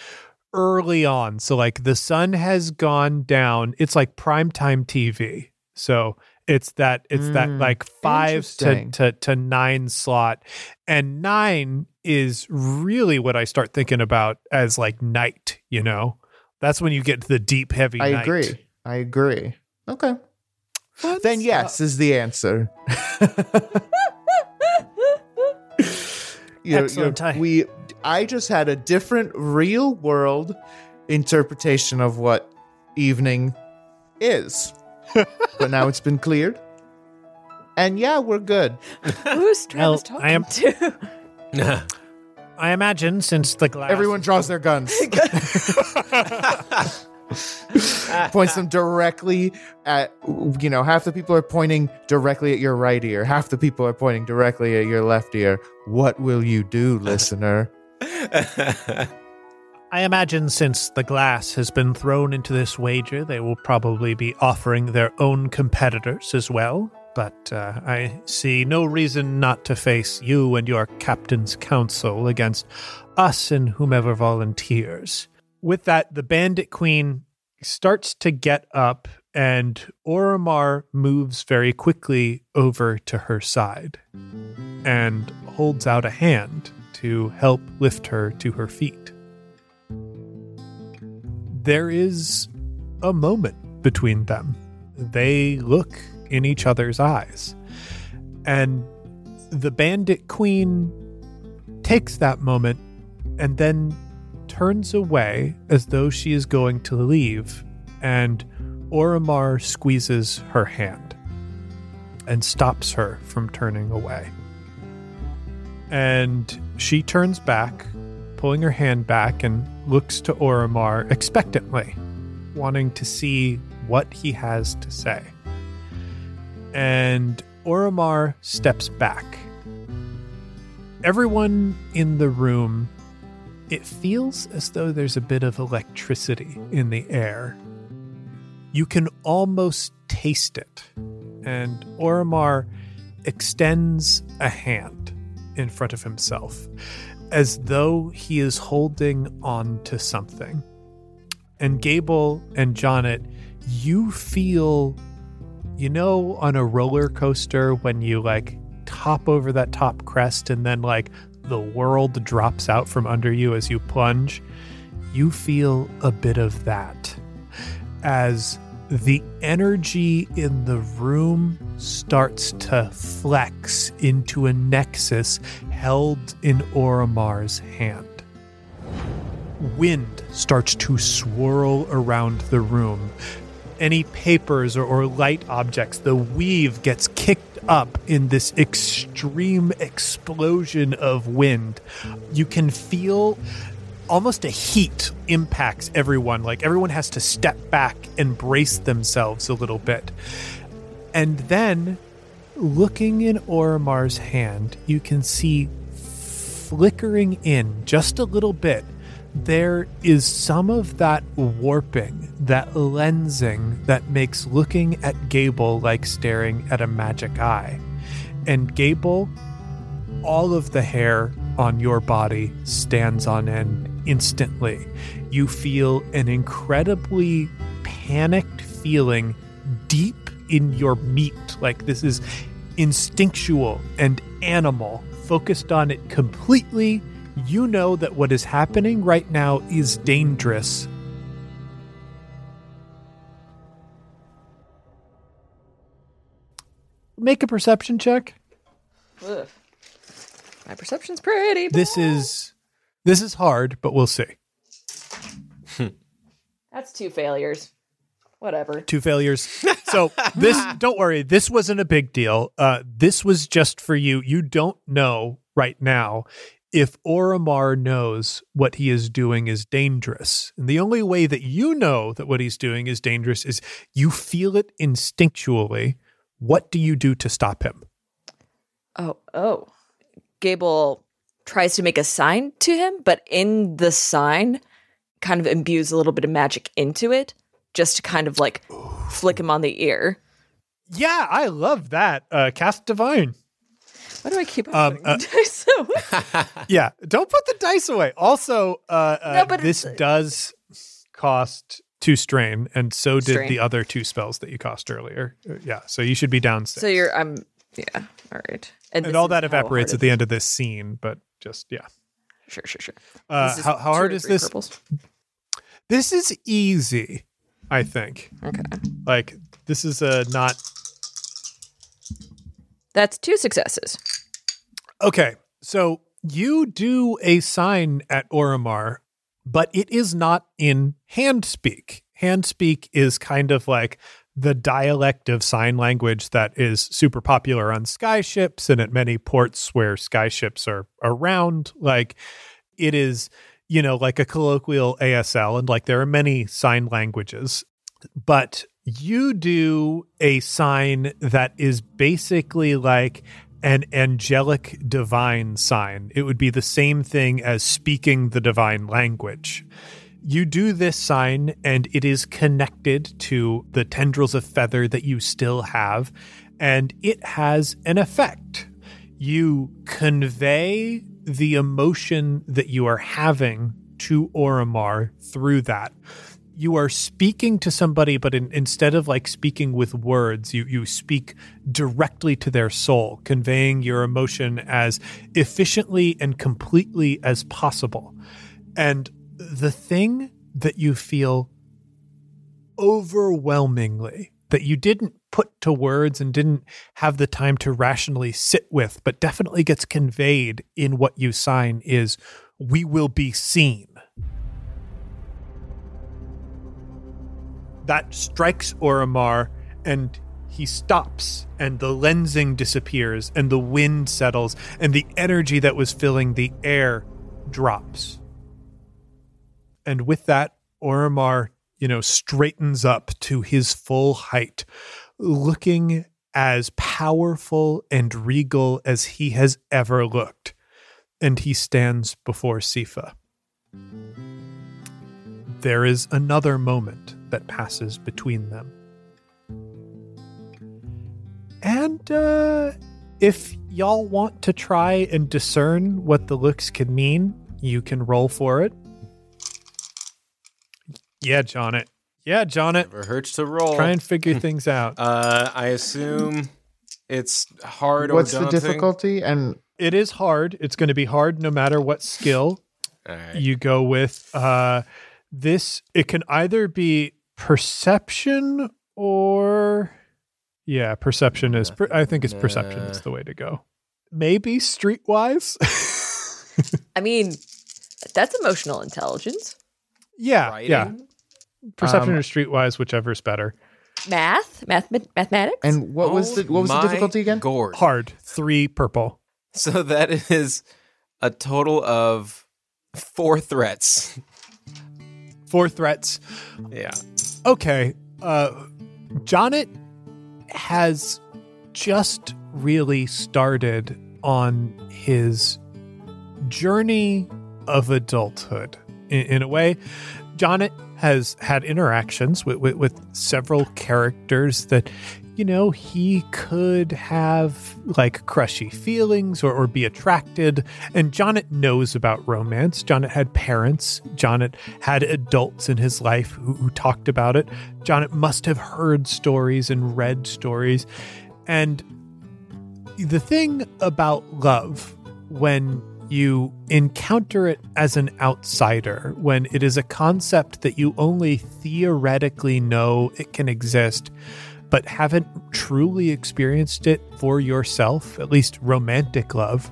S2: early on. So like the sun has gone down. It's like primetime TV. So it's that it's that
S1: Mm,
S2: like five to, to to nine slot, and nine is really what I start thinking about as like night. You know, that's when you get to the deep heavy.
S1: I
S2: night.
S1: agree. I agree. Okay.
S2: Fun
S1: Then
S2: stuff.
S1: yes is the answer. [laughs] You know, you
S2: Excellent.
S1: know,
S2: I-
S1: we I just had a different real world interpretation of what evening is. [laughs] but now it's been cleared. And yeah, we're good.
S4: Who's Travis
S2: Well,
S4: talking
S2: I am-
S4: to? [laughs]
S2: I imagine since the glass.
S1: Everyone draws their guns. [laughs] [laughs] Points them directly at you know, half the people are pointing directly at your right ear, half the people are pointing directly at your left ear. What will you do, [laughs] listener?
S2: I imagine since the glass has been thrown into this wager, they will probably be offering their own competitors as well. But uh, I see no reason not to face you and your captain's council against us and whomever volunteers. With that, the bandit queen starts to get up, and Oromar moves very quickly over to her side and holds out a hand to help lift her to her feet. There is a moment between them. They look in each other's eyes. And the bandit queen takes that moment and then turns away as though she is going to leave. And Oromar squeezes her hand and stops her from turning away. And she turns back, pulling her hand back, and looks to Oromar expectantly, wanting to see what he has to say. And Oromar steps back. Everyone in the room, it feels as though there's a bit of electricity in the air. You can almost taste it. And Oromar extends a hand in front of himself as though he is holding on to something. And Gable and Jonnet, you feel, you know, on a roller coaster when you like top over that top crest and then like the world drops out from under you as you plunge. You feel a bit of that as the energy in the room starts to flex into a nexus held in Oromar's hand. Wind starts to swirl around the room. Any papers or, or light objects, the weave gets kicked up in this extreme explosion of wind. You can feel almost a heat impacts everyone. Like everyone has to step back and brace themselves a little bit. And then, looking in Oromar's hand, you can see flickering in just a little bit. There is some of that warping, that lensing that makes looking at Gable like staring at a magic eye. And Gable, all of the hair on your body stands on end instantly. You feel an incredibly panicked feeling deep in your meat. Like this is instinctual and animal, focused on it completely. You know that what is happening right now is dangerous. Make a perception check.
S4: Ugh. My perception's pretty.
S2: This is this is hard, but we'll see.
S4: That's two failures. Whatever.
S2: two failures. [laughs] So this, don't worry, this wasn't a big deal. Uh, this was just for you. You don't know right now if Oromar knows what he is doing is dangerous. And the only way that you know that what he's doing is dangerous is you feel it instinctually. What do you do to stop him?
S4: Oh, oh. Gable tries to make a sign to him, but in the sign, kind of imbues a little bit of magic into it, just to kind of like flick him on the ear.
S2: Yeah, I love that. Uh, cast divine.
S4: Why do I keep on
S2: Um,
S4: putting
S2: uh,
S4: the [laughs] dice away? [laughs]
S2: Yeah, don't put the dice away. Also, uh, uh,
S4: No, but
S2: this does cost two strain, and so did
S4: Strain.
S2: the other two spells that you cost earlier. Uh, yeah, so you should be down six.
S4: So you're, I'm, yeah, all right.
S2: and
S4: this
S2: all that evaporates at the end of this scene, but just yeah.
S4: Sure, sure, sure.
S2: Uh, how, how hard is this?
S4: purples?
S2: This is easy, I think.
S4: Okay.
S2: Like this is a not
S4: That's two successes.
S2: Okay, so you do a sign at Oromar, but it is not in hand speak. Hand speak is kind of like the dialect of sign language that is super popular on skyships and at many ports where skyships are around. Like it is, you know, like a colloquial ASL, and like there are many sign languages, but you do a sign that is basically like an angelic divine sign. It would be the same thing as speaking the divine language. You do this sign, and it is connected to the tendrils of feather that you still have, and it has an effect. You convey the emotion that you are having to Oromar through that you are speaking to somebody, but in, instead of like speaking with words, you you speak directly to their soul, conveying your emotion as efficiently and completely as possible. And the thing that you feel overwhelmingly that you didn't put to words and didn't have the time to rationally sit with, but definitely gets conveyed in what you sign is we will be seen. That strikes Oromar and he stops and the lensing disappears and the wind settles and the energy that was filling the air drops. And with that, Oromar, you know, straightens up to his full height, looking as powerful and regal as he has ever looked. And he stands before Sifa. There is another moment that passes between them. And uh, if y'all want to try and discern what the looks can mean, you can roll for it. Yeah, Jonnet. Yeah, Jonnet.
S3: Never hurts to roll.
S2: Try and figure [laughs] things out.
S3: Uh, I assume it's hard
S1: What's
S3: or
S1: the difficulty? And
S2: It is hard. It's going to be hard no matter what skill
S3: All right.
S2: you go with. Uh, this it can either be perception or yeah, perception is. Per, I think it's perception is the way to go. Maybe streetwise. [laughs]
S4: I mean, that's emotional intelligence.
S2: yeah,
S3: Writing?
S2: yeah. Perception
S1: Um,
S2: or streetwise, whichever is better.
S4: Math, math, mathematics.
S1: and what was the what was the
S3: Oh
S1: difficulty again?
S3: Gourd.
S2: Hard three purple.
S3: So that is a total of four threats.
S2: Four threats.
S3: Yeah.
S2: Okay. Uh Jonnet has just really started on his journey of adulthood. In, in a way, Jonnet has had interactions with, with, with several characters that, you know, he could have like crushy feelings or, or be attracted. And Jonnet knows about romance. Jonnet had parents. Jonnet had adults in his life who, who talked about it. Jonnet must have heard stories and read stories. And the thing about love, when you encounter it as an outsider, when it is a concept that you only theoretically know it can exist, but haven't truly experienced it for yourself, at least romantic love,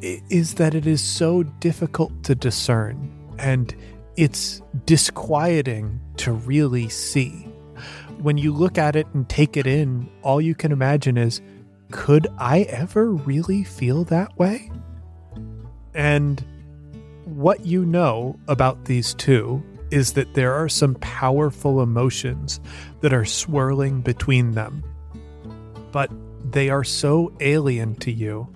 S2: is that it is so difficult to discern and it's disquieting to really see. when you look at it and take it in, all you can imagine is could I ever really feel that way? And what you know about these two is that there are some powerful emotions that are swirling between them. But they are so alien to you,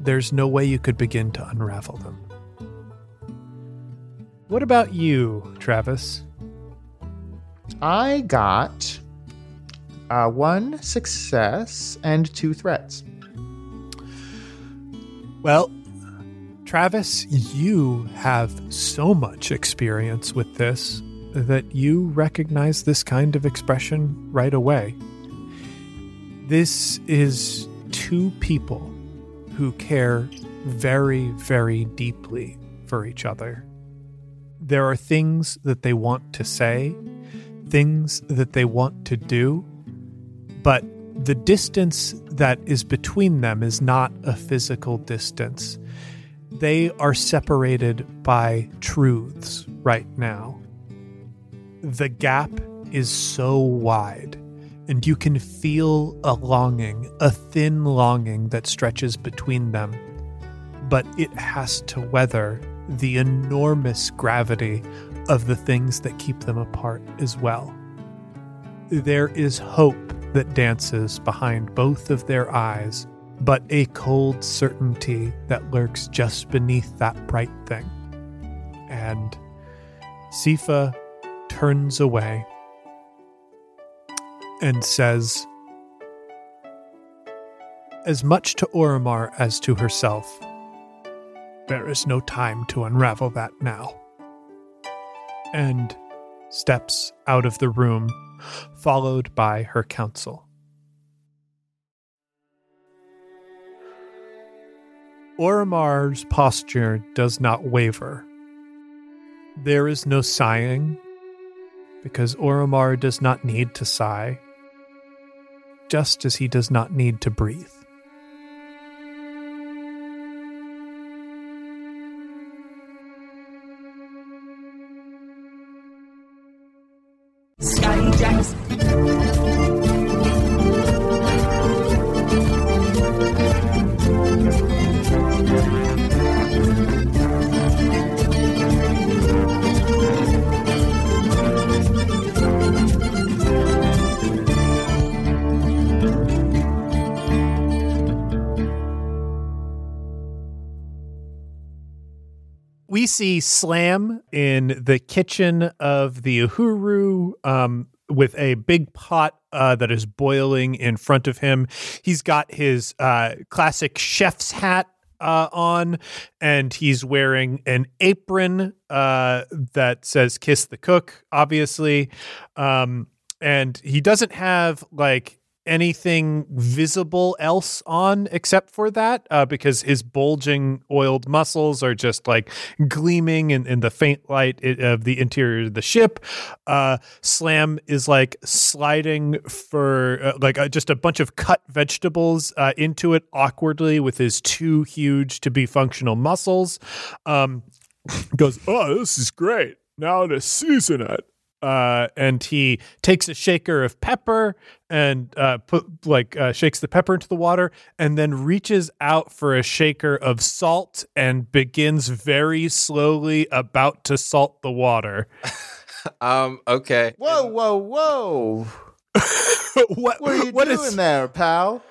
S2: there's no way you could begin to unravel them. What about you, Travis?
S1: I got uh, one success and two threats.
S2: Well, Travis, you have so much experience with this that you recognize this kind of expression right away. This is two people who care very, very deeply for each other. There are things that they want to say, things that they want to do, but the distance that is between them is not a physical distance. They are separated by truths right now. The gap is so wide, and you can feel a longing, a thin longing that stretches between them. But it has to weather the enormous gravity of the things that keep them apart as well. There is hope that dances behind both of their eyes, but a cold certainty that lurks just beneath that bright thing. And Sifa turns away and says, as much to Oromar as to herself, there is no time to unravel that now. And steps out of the room, followed by her counsel. Oromar's posture does not waver. There is no sighing, because Oromar does not need to sigh, just as he does not need to breathe.
S6: Scotty
S2: we see Slam in the kitchen of the Uhuru um, with a big pot uh, that is boiling in front of him. He's got his uh, classic chef's hat uh, on, and he's wearing an apron uh, that says "Kiss the Cook," obviously. Um, and he doesn't have like anything visible else on except for that uh, because his bulging oiled muscles are just like gleaming in, in the faint light of the interior of the ship. Uh, slam is like sliding for uh, like uh, just a bunch of cut vegetables uh, into it awkwardly with his two huge to be functional muscles. Um, goes oh this is great. Now to season it uh, and he takes a shaker of pepper and uh, put like uh, shakes the pepper into the water, and then reaches out for a shaker of salt and begins very slowly about to salt the water. [laughs]
S3: Um, okay.
S1: Whoa, whoa, whoa! [laughs]
S2: what,
S1: What are you
S2: what
S1: doing
S2: is-
S1: there, pal?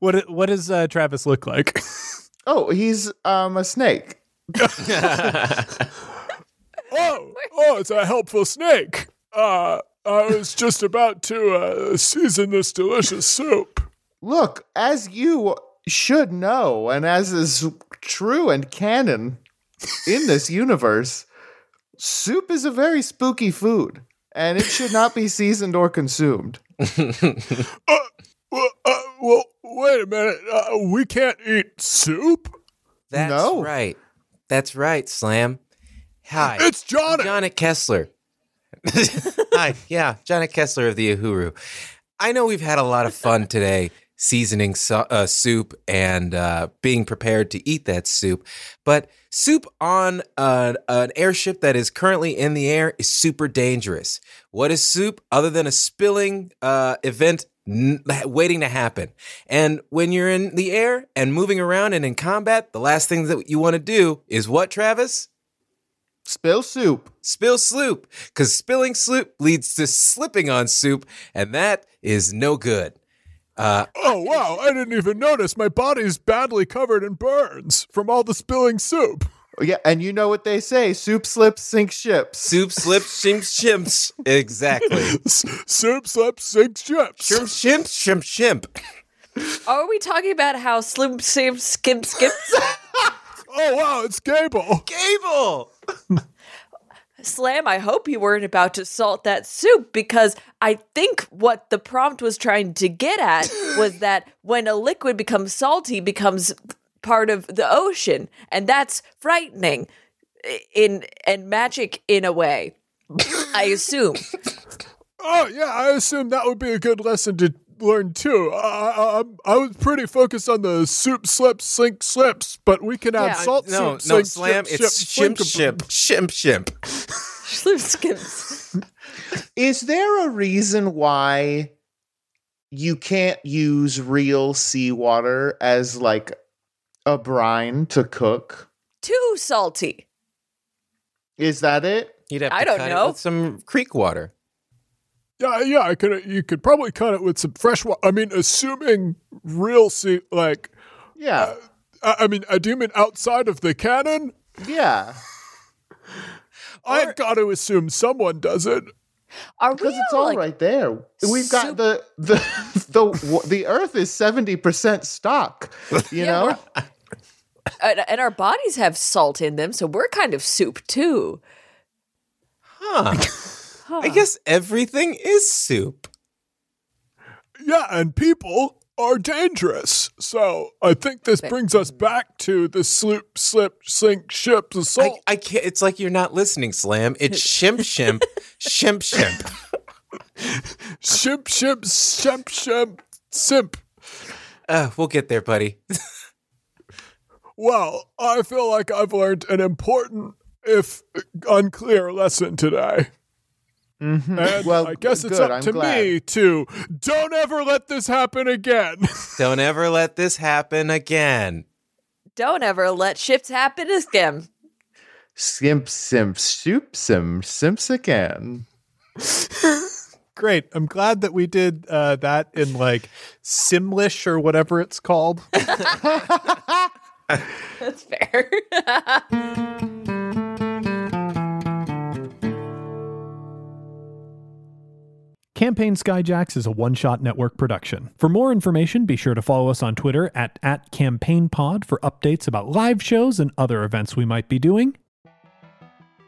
S2: What what does uh, Travis look like?
S1: Oh, he's um a snake. [laughs]
S5: Oh, oh, it's a helpful snake. Uh, I was just about to uh, season this delicious soup.
S1: Look, as you should know, and as is true and canon in this universe, soup is a very spooky food, and it should not be seasoned or consumed. [laughs]
S5: Uh, well, uh, well, wait a minute. Uh, we can't eat soup.
S3: That's
S1: No.
S3: right. That's right, Slam. Hi.
S5: It's Johnny.
S3: Jonnet Kessler. [laughs] Hi, yeah, Jonnet Kessler of the Uhuru. I know we've had a lot of fun today seasoning so, uh, soup and uh, being prepared to eat that soup. But soup on an, an airship that is currently in the air is super dangerous. What is soup other than a spilling uh, event waiting to happen? And when you're in the air and moving around and in combat, the last thing that you want to do is what, Travis?
S1: Spill soup.
S3: Spill soup, because spilling soup leads to slipping on soup, and that is no good. Uh,
S5: Oh, wow. I didn't even notice. My body's badly covered in burns from all the spilling soup.
S1: Yeah, and you know what they say: soup slips, sink ships.
S3: soup slips, shimp, shimps. Exactly. [laughs]
S5: Soup slips, sinks ships.
S3: Shrimp, shimp, shrimp, shimp.
S4: Are we talking about how Slim Sim Skim Skips? [laughs]
S5: Oh, wow. It's Gable.
S3: Gable!
S4: Slam, I hope you weren't about to salt that soup because I think what the prompt was trying to get at was that when a liquid becomes salty, becomes part of the ocean, and that's frightening in and magic in a way. I assume.
S5: Oh, yeah. I assume that would be a good lesson to learn, too. I, I, I'm- I was pretty focused on the soup slips, sink slips, but we can add
S4: Yeah,
S5: salt
S3: No,
S5: soup,
S3: no,
S5: sink,
S3: slam.
S5: ship,
S3: It's
S5: ship,
S3: shimp, shimp, [laughs] shimp, shimp.
S4: Slim Skims.
S1: Is there a reason why you can't use real seawater as like a brine to cook?
S4: Too salty.
S1: Is that it?
S3: You'd have to
S4: I don't
S3: cut it
S4: know.
S3: with some creek water.
S5: Yeah, yeah, I could. You could probably cut it with some fresh water. I mean, assuming real sea, like,
S1: Yeah.
S5: Uh, I, I mean, I do mean outside of the canon.
S1: yeah.
S5: I've got to assume someone does it.
S4: Are we
S1: Because it's
S4: all
S1: all
S4: like
S1: right there. We've got the the [laughs] the the earth is 70% stock, you
S4: Yeah,
S1: know?
S4: and, and our bodies have salt in them, so we're kind of soup too.
S3: Huh. [laughs] I guess everything is soup.
S5: Yeah, and people are dangerous. So I think this brings us back to the slip, slip, sink, ship, the
S3: I,
S5: salt.
S3: I can't. It's like you're not listening, Slam. It's [laughs] shimp, shimp, shimp, shimp. [laughs]
S5: ship, ship, ship, ship, simp.
S3: Uh, we'll get there, buddy.
S5: Well, I feel like I've learned an important, if unclear, lesson today.
S1: Mhm.
S5: And
S1: Well,
S5: I guess it's
S1: good,
S5: up
S1: I'm
S5: to
S1: glad.
S5: me to don't ever let this happen again. [laughs]
S3: Don't ever let this happen again.
S4: Don't ever let shifts happen again.
S1: Skimp simp soup sim simps again.
S2: Great. I'm glad that we did uh, that in like Simlish or whatever it's called. [laughs]
S4: That's fair. [laughs]
S7: Campaign Skyjacks is a one shot network production. For more information, be sure to follow us on Twitter at, at CampaignPod for updates about live shows and other events we might be doing.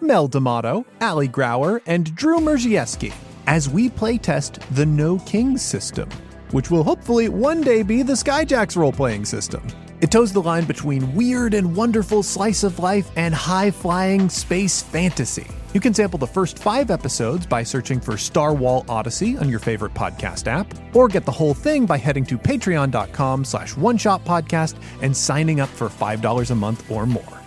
S5: Mel D'Amato, Ali Grauer, and Drew Merzieski, as we playtest the No Kings system, which will hopefully one day be the Skyjacks role playing system. It toes the line between weird and wonderful slice of life and high flying space fantasy. You can sample the first five episodes by searching for Star Wall Odyssey on your favorite podcast app, or get the whole thing by heading to patreon.com slash one shot podcast and signing up for $5 a month or more.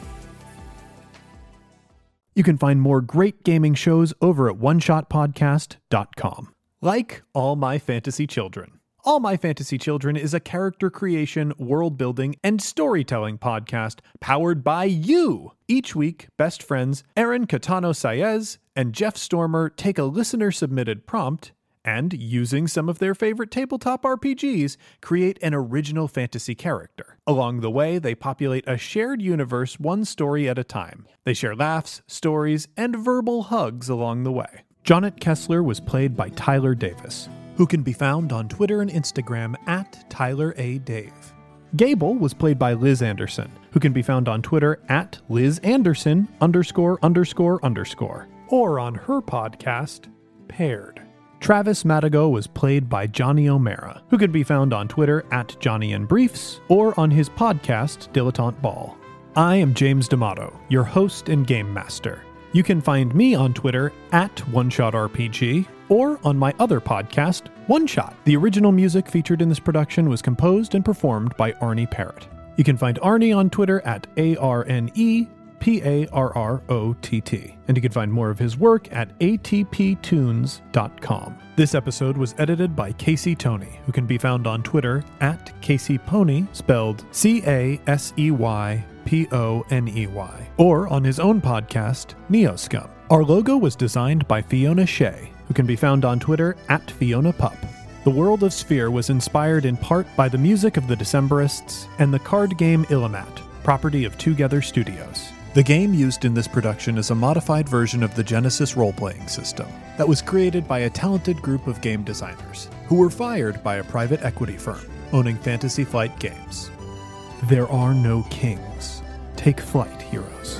S7: You can find more great gaming shows over at oneshotpodcast.com.
S2: Like all my fantasy children, All My Fantasy Children is a character creation, world building, and storytelling podcast powered by you. Each week, best friends Aaron Catano Saez and Jeff Stormer take a listener submitted prompt and, using some of their favorite tabletop RPGs, create an original fantasy character. Along the way, they populate a shared universe one story at a time. They share laughs, stories, and verbal hugs along the way. Jonnet Kessler was played by Tyler Davis, who can be found on Twitter and Instagram at Tyler A. Dave. Gable was played by Liz Anderson, who can be found on Twitter at Liz Anderson underscore underscore underscore, or on her podcast, Paired. Travis Madigo was played by Johnny O'Mara, who can be found on Twitter at Johnny and Briefs or on his podcast, Dilettante Ball. I am James D'Amato, your host and game master. You can find me on Twitter at OneShotRPG or on my other podcast, One Shot. The original music featured in this production was composed and performed by Arne Parrott. You can find Arnie on Twitter at A R N E P A R R O T T. And you can find more of his work at atptunes.com. This episode was edited by Casey Tony, who can be found on Twitter at Casey Pony, spelled C A S E Y P O N E Y, or on his own podcast, Neoscum. Our logo was designed by Fiona Shea, who can be found on Twitter at Fiona Pup. The world of Sphere was inspired in part by the music of the Decemberists and the card game Illimat, property of Twogether Studios. The game used in this production is a modified version of the Genesys role playing system that was created by a talented group of game designers who were fired by a private equity firm owning Fantasy Flight Games. There are no kings. Take flight, heroes.